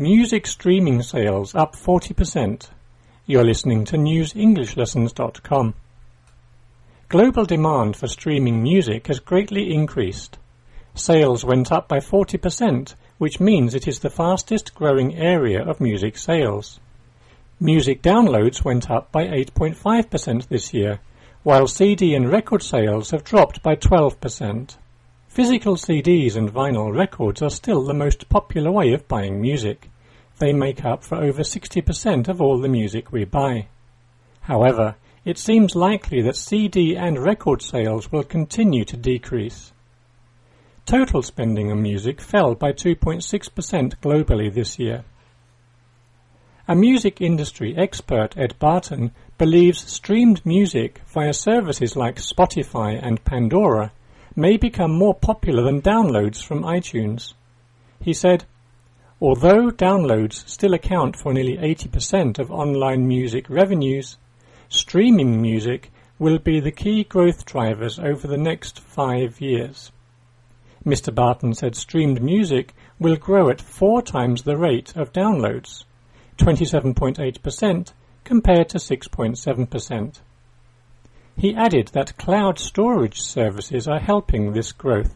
Music streaming sales up 40%. You're listening to newsenglishLessons.com. Global demand for streaming music has greatly increased. Sales went up by 40%, which means it is the fastest growing area of music sales. Music downloads went up by 8.5% this year, while CD and record sales have dropped by 12%. Physical CDs and vinyl records are still the most popular way of buying music. They make up for over 60% of all the music we buy. However, it seems likely that CD and record sales will continue to decrease. Total spending on music fell by 2.6% globally this year. A music industry expert, Ed Barton, believes streamed music via services like Spotify and Pandora may become more popular than downloads from iTunes. He said, Although downloads still account for nearly 80% of online music revenues, streaming music will be the key growth drivers over the next five years. Mr. Barton said streamed music will grow at four times the rate of downloads, 27.8% compared to 6.7%. He added that cloud storage services are helping this growth.